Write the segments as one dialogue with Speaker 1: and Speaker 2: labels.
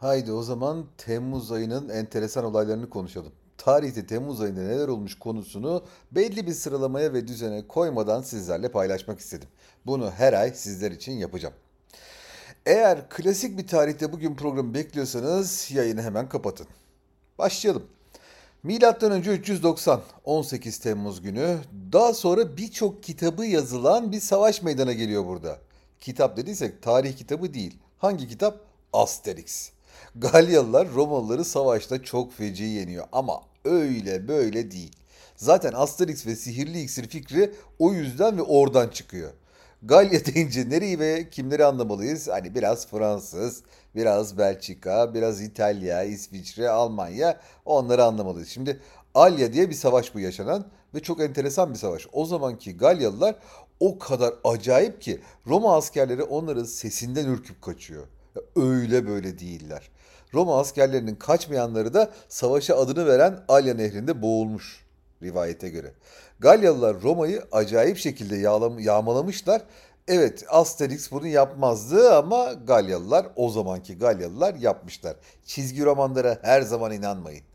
Speaker 1: Haydi o zaman Temmuz ayının enteresan olaylarını konuşalım. Tarihte Temmuz ayında neler olmuş konusunu belli bir sıralamaya ve düzene koymadan sizlerle paylaşmak istedim. Bunu her ay sizler için yapacağım. Eğer klasik bir tarihte bugün programı bekliyorsanız yayını hemen kapatın. Başlayalım. Milattan önce 390 18 Temmuz günü daha sonra birçok kitabı yazılan bir savaş meydana geliyor burada. Kitap dediysek tarih kitabı değil. Hangi kitap? Asterix. Galyalılar Romalıları savaşta çok feci yeniyor ama öyle böyle değil. Zaten Asterix ve sihirli iksir fikri o yüzden ve oradan çıkıyor. Galya deyince nereyi ve kimleri anlamalıyız? Hani biraz Fransız, biraz Belçika, biraz İtalya, İsviçre, Almanya onları anlamalıyız. Şimdi Alya diye bir savaş bu yaşanan ve çok enteresan bir savaş. O zamanki Galyalılar o kadar acayip ki Roma askerleri onların sesinden ürküp kaçıyor. Öyle böyle değiller. Roma askerlerinin kaçmayanları da savaşa adını veren Alya Nehri'nde boğulmuş rivayete göre. Galyalılar Roma'yı acayip şekilde yağmalamışlar. Evet Asterix bunu yapmazdı ama Galyalılar o zamanki Galyalılar yapmışlar. Çizgi romanlara her zaman inanmayın.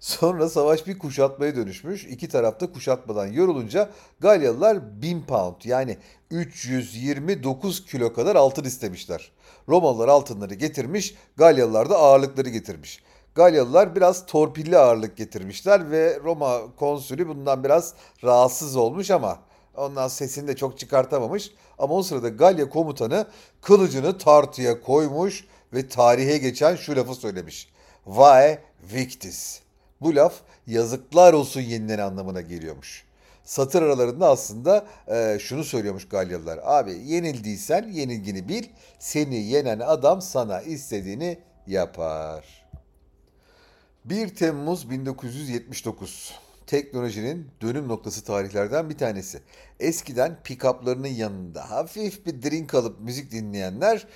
Speaker 1: Sonra savaş bir kuşatmaya dönüşmüş. İki tarafta kuşatmadan yorulunca Galyalılar 1000 pound yani 329 kilo kadar altın istemişler. Romalılar altınları getirmiş, Galyalılar da ağırlıkları getirmiş. Galyalılar biraz torpilli ağırlık getirmişler ve Roma konsülü bundan biraz rahatsız olmuş ama ondan sesini de çok çıkartamamış. Ama o sırada Galya komutanı kılıcını tartıya koymuş ve tarihe geçen şu lafı söylemiş. Vae victis. Bu laf yazıklar olsun yenilen anlamına geliyormuş. Satır aralarında aslında e, şunu söylüyormuş Galyalılar. Abi yenildiysen yenilgini bil. Seni yenen adam sana istediğini yapar. 1 Temmuz 1979. Teknolojinin dönüm noktası tarihlerden bir tanesi. Eskiden pick-up'larının yanında hafif bir drink alıp müzik dinleyenler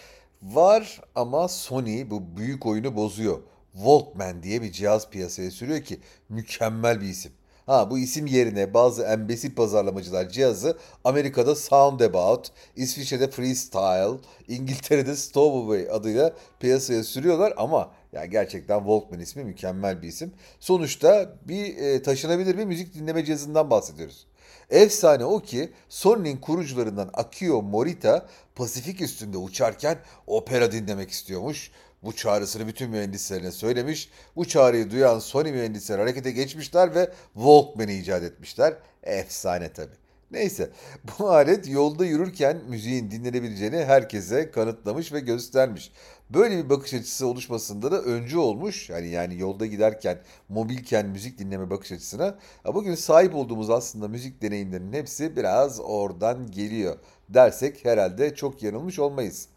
Speaker 1: var ama Sony bu büyük oyunu bozuyor. Walkman diye bir cihaz piyasaya sürüyor ki mükemmel bir isim. Ha bu isim yerine bazı embesil pazarlamacılar cihazı Amerika'da Soundabout, İsviçre'de Freestyle, İngiltere'de Stowaway adıyla piyasaya sürüyorlar ama ya gerçekten Walkman ismi mükemmel bir isim. Sonuçta bir e, taşınabilir bir müzik dinleme cihazından bahsediyoruz. Efsane o ki Sony'nin kurucularından Akio Morita Pasifik üstünde uçarken opera dinlemek istiyormuş. Bu çağrısını bütün mühendislerine söylemiş. Bu çağrıyı duyan Sony mühendisler harekete geçmişler ve Walkman'i icat etmişler. Efsane tabi. Neyse bu alet yolda yürürken müziğin dinlenebileceğini herkese kanıtlamış ve göstermiş. Böyle bir bakış açısı oluşmasında da öncü olmuş. Yani yani yolda giderken, mobilken müzik dinleme bakış açısına. Bugün sahip olduğumuz aslında müzik deneyimlerinin hepsi biraz oradan geliyor dersek herhalde çok yanılmış olmayız.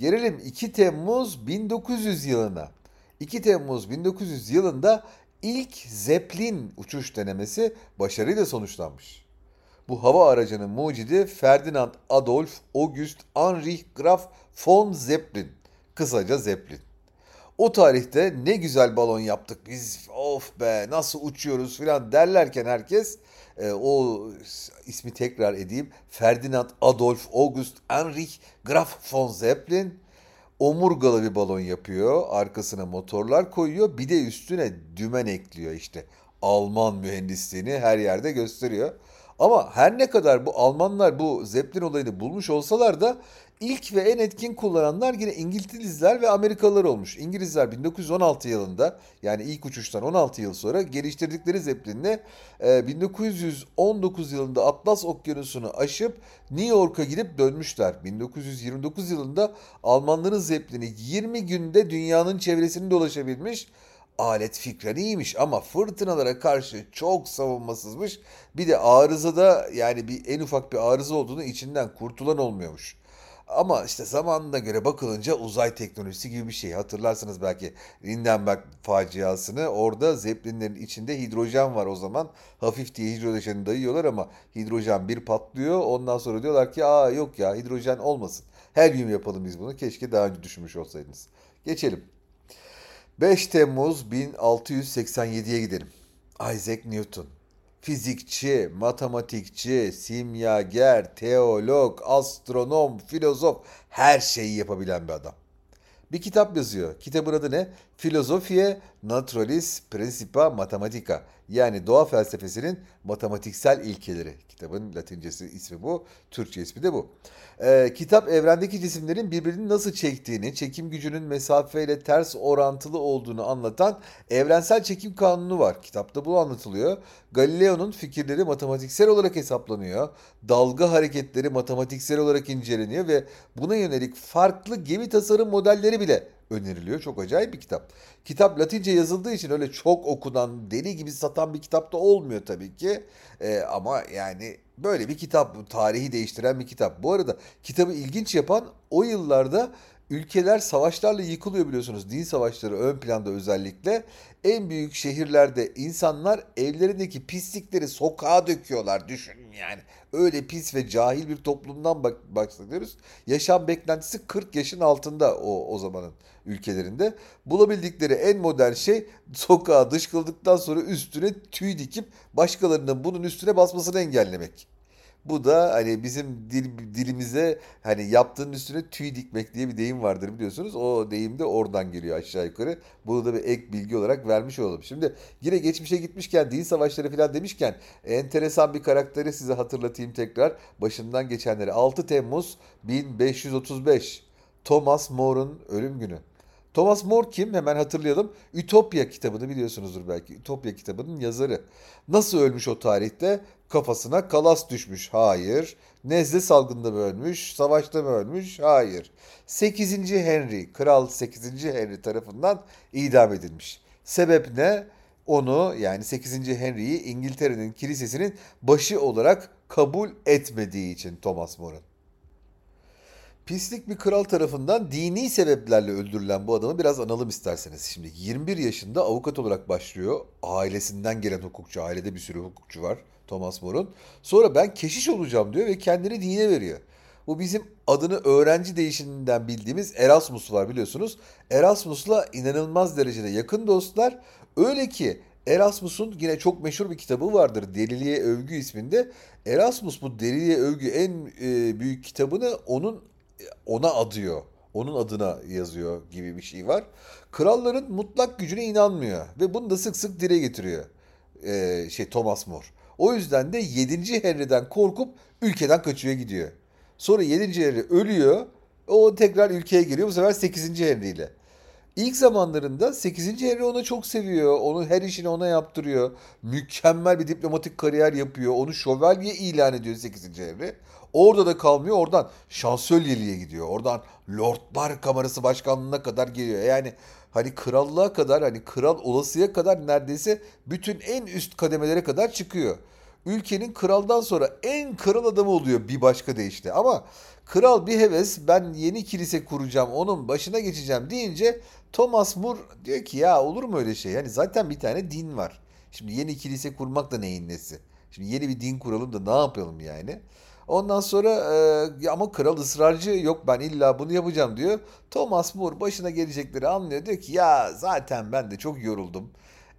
Speaker 1: Gelelim 2 Temmuz 1900 yılına. 2 Temmuz 1900 yılında ilk Zeppelin uçuş denemesi başarıyla sonuçlanmış. Bu hava aracının mucidi Ferdinand Adolf August Heinrich Graf von Zeppelin. Kısaca Zeppelin. O tarihte ne güzel balon yaptık biz of be nasıl uçuyoruz filan derlerken herkes e, o ismi tekrar edeyim. Ferdinand Adolf August Heinrich Graf von Zeppelin omurgalı bir balon yapıyor. Arkasına motorlar koyuyor. Bir de üstüne dümen ekliyor işte. Alman mühendisliğini her yerde gösteriyor. Ama her ne kadar bu Almanlar bu Zeppelin olayını bulmuş olsalar da ilk ve en etkin kullananlar yine İngilizler ve Amerikalılar olmuş. İngilizler 1916 yılında yani ilk uçuştan 16 yıl sonra geliştirdikleri Zeppelin'le 1919 yılında Atlas Okyanusu'nu aşıp New York'a gidip dönmüşler. 1929 yılında Almanların Zeppelin'i 20 günde dünyanın çevresini dolaşabilmiş alet fikren iyiymiş ama fırtınalara karşı çok savunmasızmış. Bir de arızada yani bir en ufak bir arıza olduğunu içinden kurtulan olmuyormuş. Ama işte zamanına göre bakılınca uzay teknolojisi gibi bir şey. Hatırlarsınız belki Lindenberg faciasını. Orada Zeppelinlerin içinde hidrojen var o zaman. Hafif diye hidrojeni dayıyorlar ama hidrojen bir patlıyor. Ondan sonra diyorlar ki aa yok ya hidrojen olmasın. Helyum yapalım biz bunu. Keşke daha önce düşünmüş olsaydınız. Geçelim. 5 Temmuz 1687'ye gidelim. Isaac Newton. Fizikçi, matematikçi, simyager, teolog, astronom, filozof her şeyi yapabilen bir adam. bir kitap yazıyor. Kitabın adı ne? Philosophia Naturalis Principia Mathematica. Yani doğa felsefesinin matematiksel ilkeleri. Kitabın latincesi ismi bu, Türkçe ismi de bu. Ee, kitap evrendeki cisimlerin birbirini nasıl çektiğini, çekim gücünün mesafeyle ters orantılı olduğunu anlatan evrensel çekim kanunu var. Kitapta bu anlatılıyor. Galileo'nun fikirleri matematiksel olarak hesaplanıyor. Dalga hareketleri matematiksel olarak inceleniyor ve buna yönelik farklı gemi tasarım modelleri bile öneriliyor. Çok acayip bir kitap. Kitap Latince yazıldığı için öyle çok okunan, deli gibi satan bir kitap da olmuyor tabii ki. Ee, ama yani böyle bir kitap, tarihi değiştiren bir kitap. Bu arada kitabı ilginç yapan o yıllarda ülkeler savaşlarla yıkılıyor biliyorsunuz. Din savaşları ön planda özellikle. En büyük şehirlerde insanlar evlerindeki pislikleri sokağa döküyorlar. Düşünün yani. Öyle pis ve cahil bir toplumdan bak bahsediyoruz. Yaşam beklentisi 40 yaşın altında o, o zamanın ülkelerinde. Bulabildikleri en modern şey sokağa dışkıldıktan sonra üstüne tüy dikip başkalarının bunun üstüne basmasını engellemek. Bu da hani bizim dil, dilimize hani yaptığın üstüne tüy dikmek diye bir deyim vardır biliyorsunuz. O deyim de oradan geliyor aşağı yukarı. Bunu da bir ek bilgi olarak vermiş olalım. Şimdi yine geçmişe gitmişken din savaşları falan demişken enteresan bir karakteri size hatırlatayım tekrar. Başından geçenleri 6 Temmuz 1535 Thomas More'un ölüm günü. Thomas More kim? Hemen hatırlayalım. Ütopya kitabını biliyorsunuzdur belki. Ütopya kitabının yazarı. Nasıl ölmüş o tarihte? Kafasına kalas düşmüş. Hayır. Nezle salgında mı ölmüş? Savaşta mı ölmüş? Hayır. 8. Henry, Kral 8. Henry tarafından idam edilmiş. Sebep ne? Onu yani 8. Henry'yi İngiltere'nin kilisesinin başı olarak kabul etmediği için Thomas More'un. Pislik bir kral tarafından dini sebeplerle öldürülen bu adamı biraz analım isterseniz. Şimdi 21 yaşında avukat olarak başlıyor. Ailesinden gelen hukukçu, ailede bir sürü hukukçu var Thomas More'un. Sonra ben keşiş olacağım diyor ve kendini dine veriyor. Bu bizim adını öğrenci değişiminden bildiğimiz Erasmus var biliyorsunuz. Erasmus'la inanılmaz derecede yakın dostlar. Öyle ki Erasmus'un yine çok meşhur bir kitabı vardır. Deliliğe Övgü isminde. Erasmus bu Deliliğe Övgü en e, büyük kitabını onun ona adıyor. Onun adına yazıyor gibi bir şey var. Kralların mutlak gücüne inanmıyor ve bunu da sık sık dile getiriyor. Ee, şey Thomas More. O yüzden de 7. Henry'den korkup ülkeden kaçıyor gidiyor. Sonra 7. Henry ölüyor. O tekrar ülkeye geliyor. Bu sefer 8. Henry ile. İlk zamanlarında 8. Henry onu çok seviyor. Onun her işini ona yaptırıyor. Mükemmel bir diplomatik kariyer yapıyor. Onu şövalye ilan ediyor 8. Henry. Orada da kalmıyor. Oradan şansölyeliğe gidiyor. Oradan Lordlar Kamerası Başkanlığı'na kadar geliyor. Yani hani krallığa kadar hani kral olasıya kadar neredeyse bütün en üst kademelere kadar çıkıyor. Ülkenin kraldan sonra en kral adamı oluyor bir başka deyişle. Ama kral bir heves ben yeni kilise kuracağım onun başına geçeceğim deyince Thomas More diyor ki ya olur mu öyle şey? Yani zaten bir tane din var. Şimdi yeni kilise kurmak da neyin nesi? Şimdi yeni bir din kuralım da ne yapalım yani? Ondan sonra e, ama kral ısrarcı yok ben illa bunu yapacağım diyor. Thomas More başına gelecekleri anlıyor. Diyor ki ya zaten ben de çok yoruldum.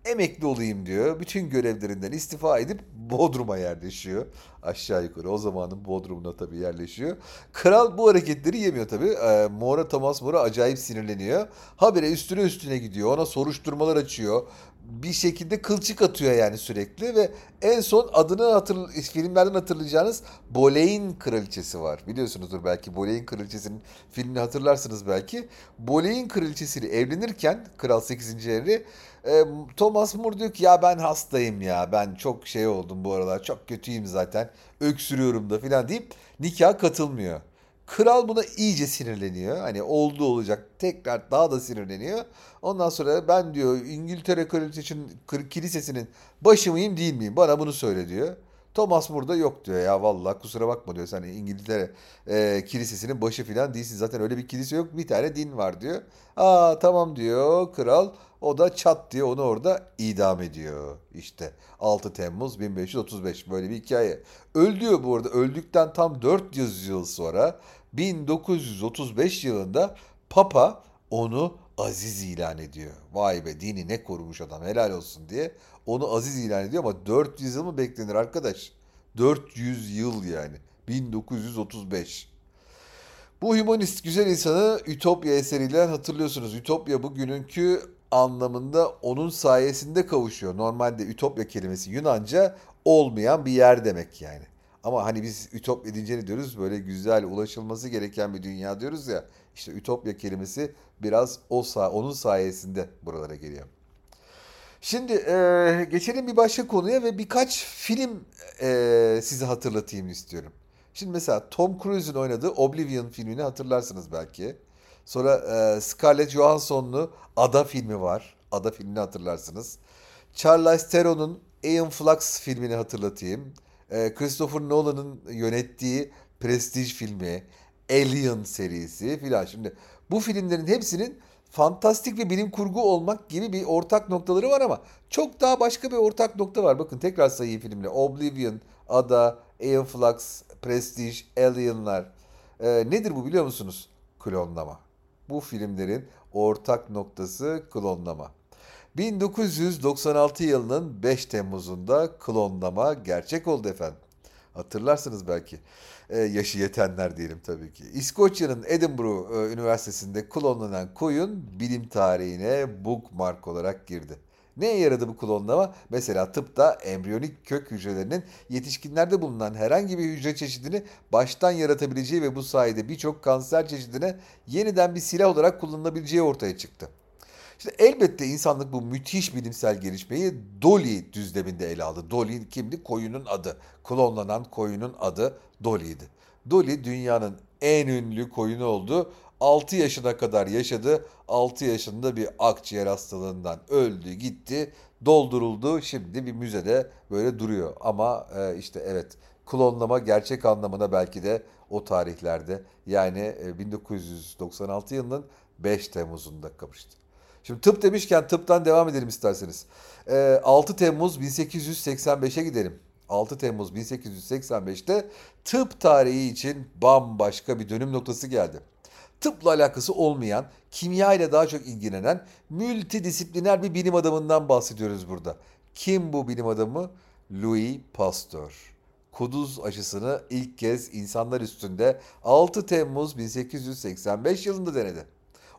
Speaker 1: Emekli olayım diyor. Bütün görevlerinden istifa edip Bodrum'a yerleşiyor. Aşağı yukarı o zamanın Bodrum'una tabii yerleşiyor. Kral bu hareketleri yemiyor tabii. E, More'a Thomas More'a acayip sinirleniyor. Habire üstüne üstüne gidiyor. Ona soruşturmalar açıyor bir şekilde kılçık atıyor yani sürekli ve en son adını hatır, filmlerden hatırlayacağınız Boleyn Kraliçesi var. Biliyorsunuzdur belki Boleyn Kraliçesi'nin filmini hatırlarsınız belki. Boleyn Kraliçesi'yle evlenirken Kral 8. Henry e, Thomas More diyor ki ya ben hastayım ya ben çok şey oldum bu aralar çok kötüyüm zaten öksürüyorum da filan deyip nikah katılmıyor. Kral buna iyice sinirleniyor. Hani oldu olacak tekrar daha da sinirleniyor. Ondan sonra ben diyor İngiltere Kraliçesi'nin kilisesinin başı mıyım değil miyim? Bana bunu söyle diyor. Thomas burada yok diyor ya vallahi kusura bakma diyor. Sen İngiltere e, kilisesinin başı falan değilsin. Zaten öyle bir kilise yok. Bir tane din var diyor. Aa tamam diyor kral. O da çat diye onu orada idam ediyor. İşte 6 Temmuz 1535 böyle bir hikaye. Öldüyor bu arada. Öldükten tam 400 yıl sonra 1935 yılında Papa onu aziz ilan ediyor. Vay be dini ne korumuş adam helal olsun diye. Onu aziz ilan ediyor ama 400 yıl mı beklenir arkadaş? 400 yıl yani. 1935. Bu hümanist güzel insanı Ütopya eseriyle hatırlıyorsunuz. Ütopya bugününkü anlamında onun sayesinde kavuşuyor. Normalde Ütopya kelimesi Yunanca olmayan bir yer demek yani. Ama hani biz Ütopya deyince ne diyoruz? Böyle güzel, ulaşılması gereken bir dünya diyoruz ya. İşte Ütopya kelimesi biraz o onun sayesinde buralara geliyor. Şimdi eee, geçelim bir başka konuya ve birkaç film eee, size hatırlatayım istiyorum. Şimdi mesela Tom Cruise'un oynadığı Oblivion filmini hatırlarsınız belki. Sonra eee, Scarlett Johansson'lu Ada filmi var. Ada filmini hatırlarsınız. Charlize Theron'un Aeon Flux filmini hatırlatayım. Eee, Christopher Nolan'ın yönettiği Prestige filmi, Alien serisi filan. Şimdi bu filmlerin hepsinin fantastik ve bilim kurgu olmak gibi bir ortak noktaları var ama çok daha başka bir ortak nokta var. Bakın tekrar sayayım filmle. Oblivion, Ada, Aeon Flux, Prestige, Alien'lar. Ee, nedir bu biliyor musunuz? Klonlama. Bu filmlerin ortak noktası klonlama. 1996 yılının 5 Temmuz'unda klonlama gerçek oldu efendim. Hatırlarsınız belki. Ee, yaşı yetenler diyelim tabii ki. İskoçya'nın Edinburgh e, Üniversitesi'nde klonlanan koyun bilim tarihine bookmark olarak girdi. Neye yaradı bu klonlama? Mesela tıpta embriyonik kök hücrelerinin yetişkinlerde bulunan herhangi bir hücre çeşidini baştan yaratabileceği ve bu sayede birçok kanser çeşidine yeniden bir silah olarak kullanılabileceği ortaya çıktı. İşte elbette insanlık bu müthiş bilimsel gelişmeyi Dolly düzleminde ele aldı. Dolly kimdi? Koyunun adı. Klonlanan koyunun adı Dolly'ydi. Dolly dünyanın en ünlü koyunu oldu. 6 yaşına kadar yaşadı. 6 yaşında bir akciğer hastalığından öldü, gitti, dolduruldu. Şimdi bir müzede böyle duruyor. Ama e, işte evet klonlama gerçek anlamına belki de o tarihlerde yani e, 1996 yılının 5 Temmuz'unda kapıştı. Şimdi tıp demişken tıptan devam edelim isterseniz. Ee, 6 Temmuz 1885'e gidelim. 6 Temmuz 1885'te tıp tarihi için bambaşka bir dönüm noktası geldi. Tıpla alakası olmayan, kimya ile daha çok ilgilenen multidisipliner bir bilim adamından bahsediyoruz burada. Kim bu bilim adamı? Louis Pasteur. Kuduz aşısını ilk kez insanlar üstünde 6 Temmuz 1885 yılında denedi.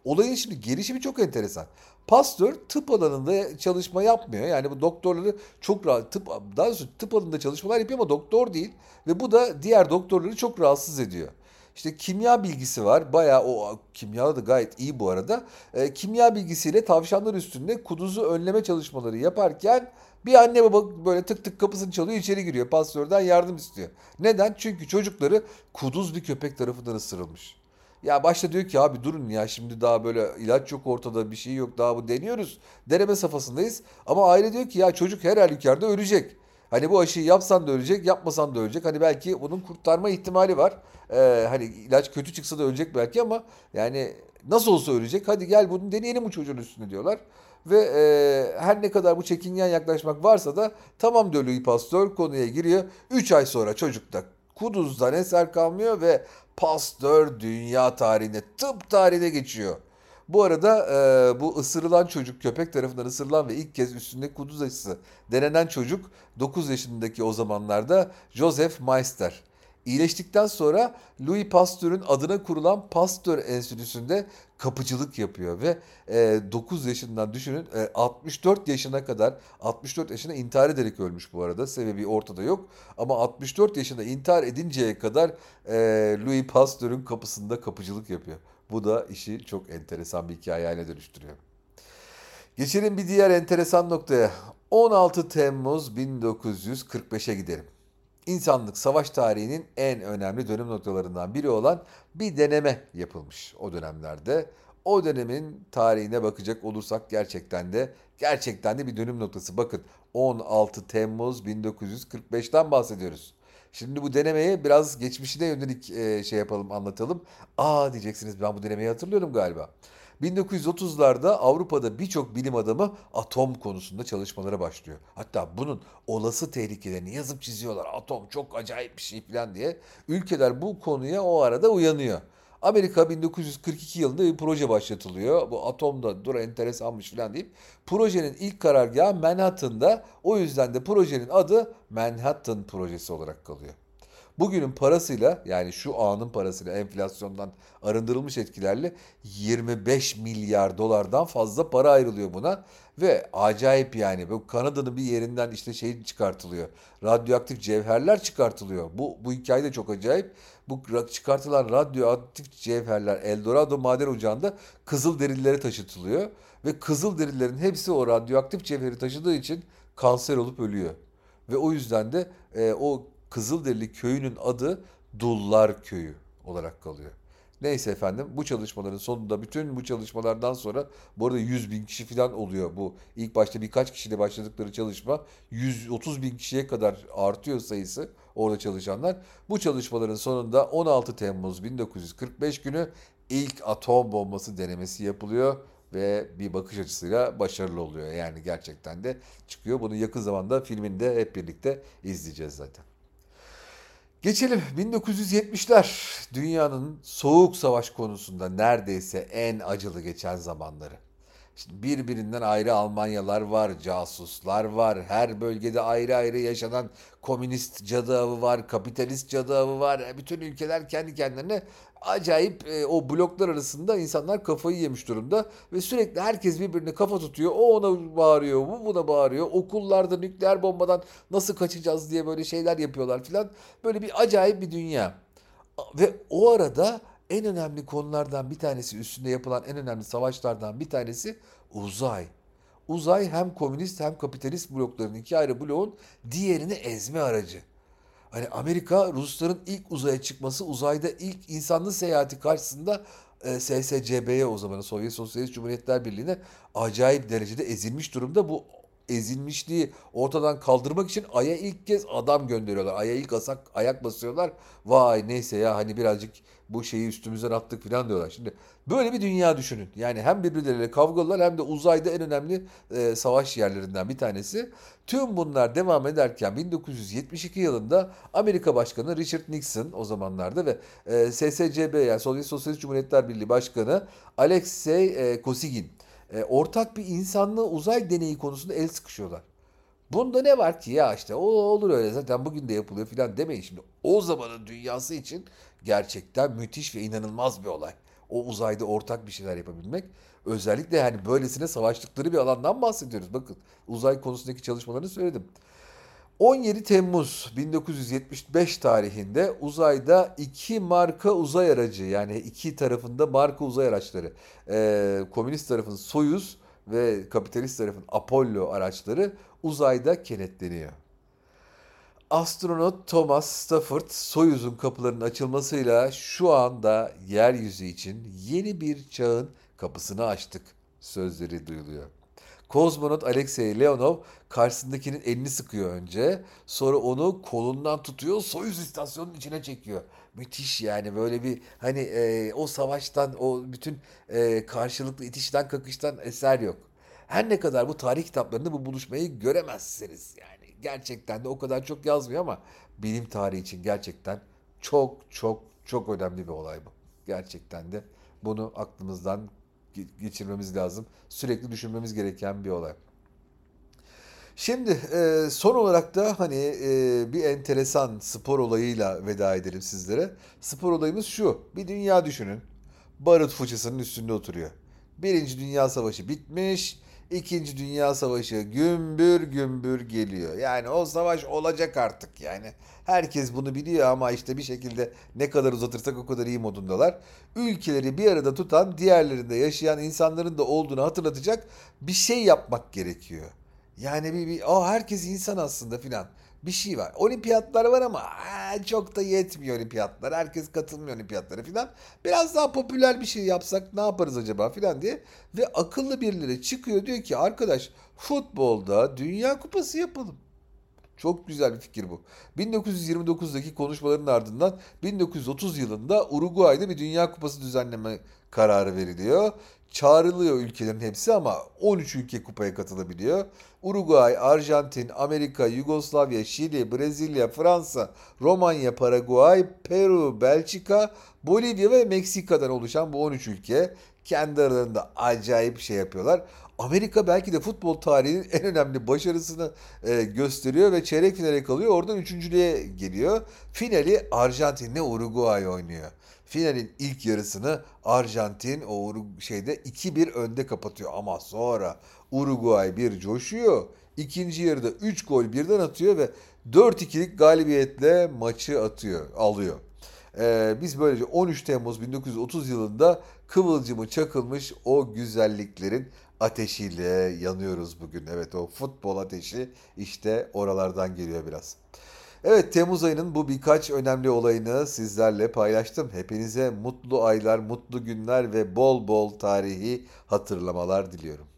Speaker 1: Olayın şimdi gelişimi çok enteresan. Pasteur tıp alanında çalışma yapmıyor. Yani bu doktorları çok rahat tıp daha doğrusu tıp alanında çalışmalar yapıyor ama doktor değil ve bu da diğer doktorları çok rahatsız ediyor. İşte kimya bilgisi var. Bayağı o kimya da gayet iyi bu arada. E, kimya bilgisiyle tavşanlar üstünde kuduzu önleme çalışmaları yaparken bir anne baba böyle tık tık kapısını çalıyor içeri giriyor. Pastörden yardım istiyor. Neden? Çünkü çocukları kuduz bir köpek tarafından ısırılmış. Ya başta diyor ki abi durun ya şimdi daha böyle ilaç yok ortada bir şey yok daha bu deniyoruz. Deneme safhasındayız. Ama aile diyor ki ya çocuk her halükarda ölecek. Hani bu aşıyı yapsan da ölecek, yapmasan da ölecek. Hani belki bunun kurtarma ihtimali var. Ee, hani ilaç kötü çıksa da ölecek belki ama yani nasıl olsa ölecek. Hadi gel bunu deneyelim bu çocuğun üstüne diyorlar. Ve e, her ne kadar bu çekingen yaklaşmak varsa da tamam diyor Louis Pasteur konuya giriyor. 3 ay sonra çocukta kuduzdan eser kalmıyor ve Pasteur dünya tarihine, tıp tarihine geçiyor. Bu arada e, bu ısırılan çocuk köpek tarafından ısırılan ve ilk kez üstünde kuduz aşısı denenen çocuk 9 yaşındaki o zamanlarda Joseph Meister. İyileştikten sonra Louis Pasteur'ün adına kurulan Pasteur Enstitüsü'nde kapıcılık yapıyor ve e, 9 yaşından düşünün e, 64 yaşına kadar 64 yaşına intihar ederek ölmüş bu arada sebebi ortada yok ama 64 yaşında intihar edinceye kadar e, Louis Pasteur'ün kapısında kapıcılık yapıyor. Bu da işi çok enteresan bir hikaye haline dönüştürüyor. Geçelim bir diğer enteresan noktaya. 16 Temmuz 1945'e gidelim. İnsanlık savaş tarihinin en önemli dönüm noktalarından biri olan bir deneme yapılmış o dönemlerde. O dönemin tarihine bakacak olursak gerçekten de gerçekten de bir dönüm noktası. Bakın 16 Temmuz 1945'ten bahsediyoruz. Şimdi bu denemeye biraz geçmişine yönelik şey yapalım, anlatalım. Aa diyeceksiniz ben bu denemeyi hatırlıyorum galiba. 1930'larda Avrupa'da birçok bilim adamı atom konusunda çalışmalara başlıyor. Hatta bunun olası tehlikelerini yazıp çiziyorlar. Atom çok acayip bir şey falan diye. Ülkeler bu konuya o arada uyanıyor. Amerika 1942 yılında bir proje başlatılıyor. Bu atomda dur enteresanmış falan deyip projenin ilk karargahı Manhattan'da. O yüzden de projenin adı Manhattan Projesi olarak kalıyor. Bugünün parasıyla yani şu anın parasıyla enflasyondan arındırılmış etkilerle 25 milyar dolardan fazla para ayrılıyor buna. Ve acayip yani bu Kanada'nın bir yerinden işte şey çıkartılıyor. Radyoaktif cevherler çıkartılıyor. Bu, bu hikaye de çok acayip. Bu çıkartılan radyoaktif cevherler Eldorado maden ocağında kızıl derililere taşıtılıyor. Ve kızıl derilerin hepsi o radyoaktif cevheri taşıdığı için kanser olup ölüyor. Ve o yüzden de e, o Kızılderili köyünün adı Dullar Köyü olarak kalıyor. Neyse efendim bu çalışmaların sonunda bütün bu çalışmalardan sonra bu arada 100 bin kişi falan oluyor bu. ilk başta birkaç kişiyle başladıkları çalışma 130 bin kişiye kadar artıyor sayısı orada çalışanlar. Bu çalışmaların sonunda 16 Temmuz 1945 günü ilk atom bombası denemesi yapılıyor ve bir bakış açısıyla başarılı oluyor. Yani gerçekten de çıkıyor. Bunu yakın zamanda filminde hep birlikte izleyeceğiz zaten. Geçelim 1970'ler dünyanın soğuk savaş konusunda neredeyse en acılı geçen zamanları. Şimdi birbirinden ayrı Almanyalar var, casuslar var, her bölgede ayrı ayrı yaşanan komünist cadı avı var, kapitalist cadı avı var. Bütün ülkeler kendi kendilerine acayip e, o bloklar arasında insanlar kafayı yemiş durumda ve sürekli herkes birbirine kafa tutuyor. O ona bağırıyor, bu buna bağırıyor. Okullarda nükleer bombadan nasıl kaçacağız diye böyle şeyler yapıyorlar filan. Böyle bir acayip bir dünya. Ve o arada en önemli konulardan bir tanesi üstünde yapılan en önemli savaşlardan bir tanesi uzay. Uzay hem komünist hem kapitalist blokların iki ayrı bloğun diğerini ezme aracı. Hani Amerika Rusların ilk uzaya çıkması uzayda ilk insanlı seyahati karşısında e, SSCB'ye o zaman Sovyet Sosyalist Cumhuriyetler Birliği'ne acayip derecede ezilmiş durumda. Bu ezilmişliği ortadan kaldırmak için Ay'a ilk kez adam gönderiyorlar. Ay'a ilk asak, ayak basıyorlar. Vay neyse ya hani birazcık bu şeyi üstümüzden attık falan diyorlar. Şimdi böyle bir dünya düşünün. Yani hem birbirleriyle kavgalılar hem de uzayda en önemli e, savaş yerlerinden bir tanesi. Tüm bunlar devam ederken 1972 yılında Amerika Başkanı Richard Nixon o zamanlarda ve e, SSCB yani Sovyet Sosyalist Cumhuriyetler Birliği Başkanı Alexey e, Kosygin e, ortak bir insanlı uzay deneyi konusunda el sıkışıyorlar. Bunda ne var ki ya işte o olur öyle zaten bugün de yapılıyor filan demeyin şimdi. O zamanın dünyası için gerçekten müthiş ve inanılmaz bir olay. O uzayda ortak bir şeyler yapabilmek. Özellikle yani böylesine savaştıkları bir alandan bahsediyoruz. Bakın uzay konusundaki çalışmalarını söyledim. 17 Temmuz 1975 tarihinde uzayda iki marka uzay aracı yani iki tarafında marka uzay araçları e, komünist tarafın Soyuz ve kapitalist tarafın Apollo araçları uzayda kenetleniyor. Astronot Thomas Stafford Soyuz'un kapılarının açılmasıyla şu anda yeryüzü için yeni bir çağın kapısını açtık sözleri duyuluyor. Kozmonot Alexey Leonov karşısındakinin elini sıkıyor önce. Sonra onu kolundan tutuyor. Soyuz istasyonunun içine çekiyor. Müthiş yani böyle bir hani e, o savaştan o bütün e, karşılıklı itişten kakıştan eser yok. Her ne kadar bu tarih kitaplarında bu buluşmayı göremezsiniz yani. Gerçekten de o kadar çok yazmıyor ama bilim tarihi için gerçekten çok çok çok önemli bir olay bu. Gerçekten de bunu aklımızdan geçirmemiz lazım. Sürekli düşünmemiz gereken bir olay. Şimdi e, son olarak da hani e, bir enteresan spor olayıyla veda edelim sizlere. Spor olayımız şu. Bir dünya düşünün. Barut fıçısının üstünde oturuyor. Birinci Dünya Savaşı bitmiş. İkinci Dünya Savaşı gümbür gümbür geliyor. Yani o savaş olacak artık yani. Herkes bunu biliyor ama işte bir şekilde ne kadar uzatırsak o kadar iyi modundalar. Ülkeleri bir arada tutan, diğerlerinde yaşayan insanların da olduğunu hatırlatacak bir şey yapmak gerekiyor. Yani bir, bir o herkes insan aslında filan bir şey var. Olimpiyatlar var ama çok da yetmiyor olimpiyatlar. Herkes katılmıyor olimpiyatlara filan. Biraz daha popüler bir şey yapsak ne yaparız acaba filan diye. Ve akıllı birileri çıkıyor diyor ki arkadaş futbolda dünya kupası yapalım. Çok güzel bir fikir bu. 1929'daki konuşmaların ardından 1930 yılında Uruguay'da bir Dünya Kupası düzenleme kararı veriliyor. Çağrılıyor ülkelerin hepsi ama 13 ülke kupaya katılabiliyor. Uruguay, Arjantin, Amerika, Yugoslavya, Şili, Brezilya, Fransa, Romanya, Paraguay, Peru, Belçika, Bolivya ve Meksika'dan oluşan bu 13 ülke kendi aralarında acayip şey yapıyorlar. Amerika belki de futbol tarihinin en önemli başarısını e, gösteriyor ve çeyrek finale kalıyor. Oradan üçüncülüğe geliyor. Finali Arjantin'le Uruguay oynuyor. Finalin ilk yarısını Arjantin o şeyde 2-1 önde kapatıyor ama sonra Uruguay bir coşuyor. İkinci yarıda 3 gol birden atıyor ve 4-2'lik galibiyetle maçı atıyor, alıyor. Ee, biz böylece 13 Temmuz 1930 yılında kıvılcımı çakılmış o güzelliklerin ateşiyle yanıyoruz bugün. Evet o futbol ateşi işte oralardan geliyor biraz. Evet Temmuz ayının bu birkaç önemli olayını sizlerle paylaştım. Hepinize mutlu aylar, mutlu günler ve bol bol tarihi hatırlamalar diliyorum.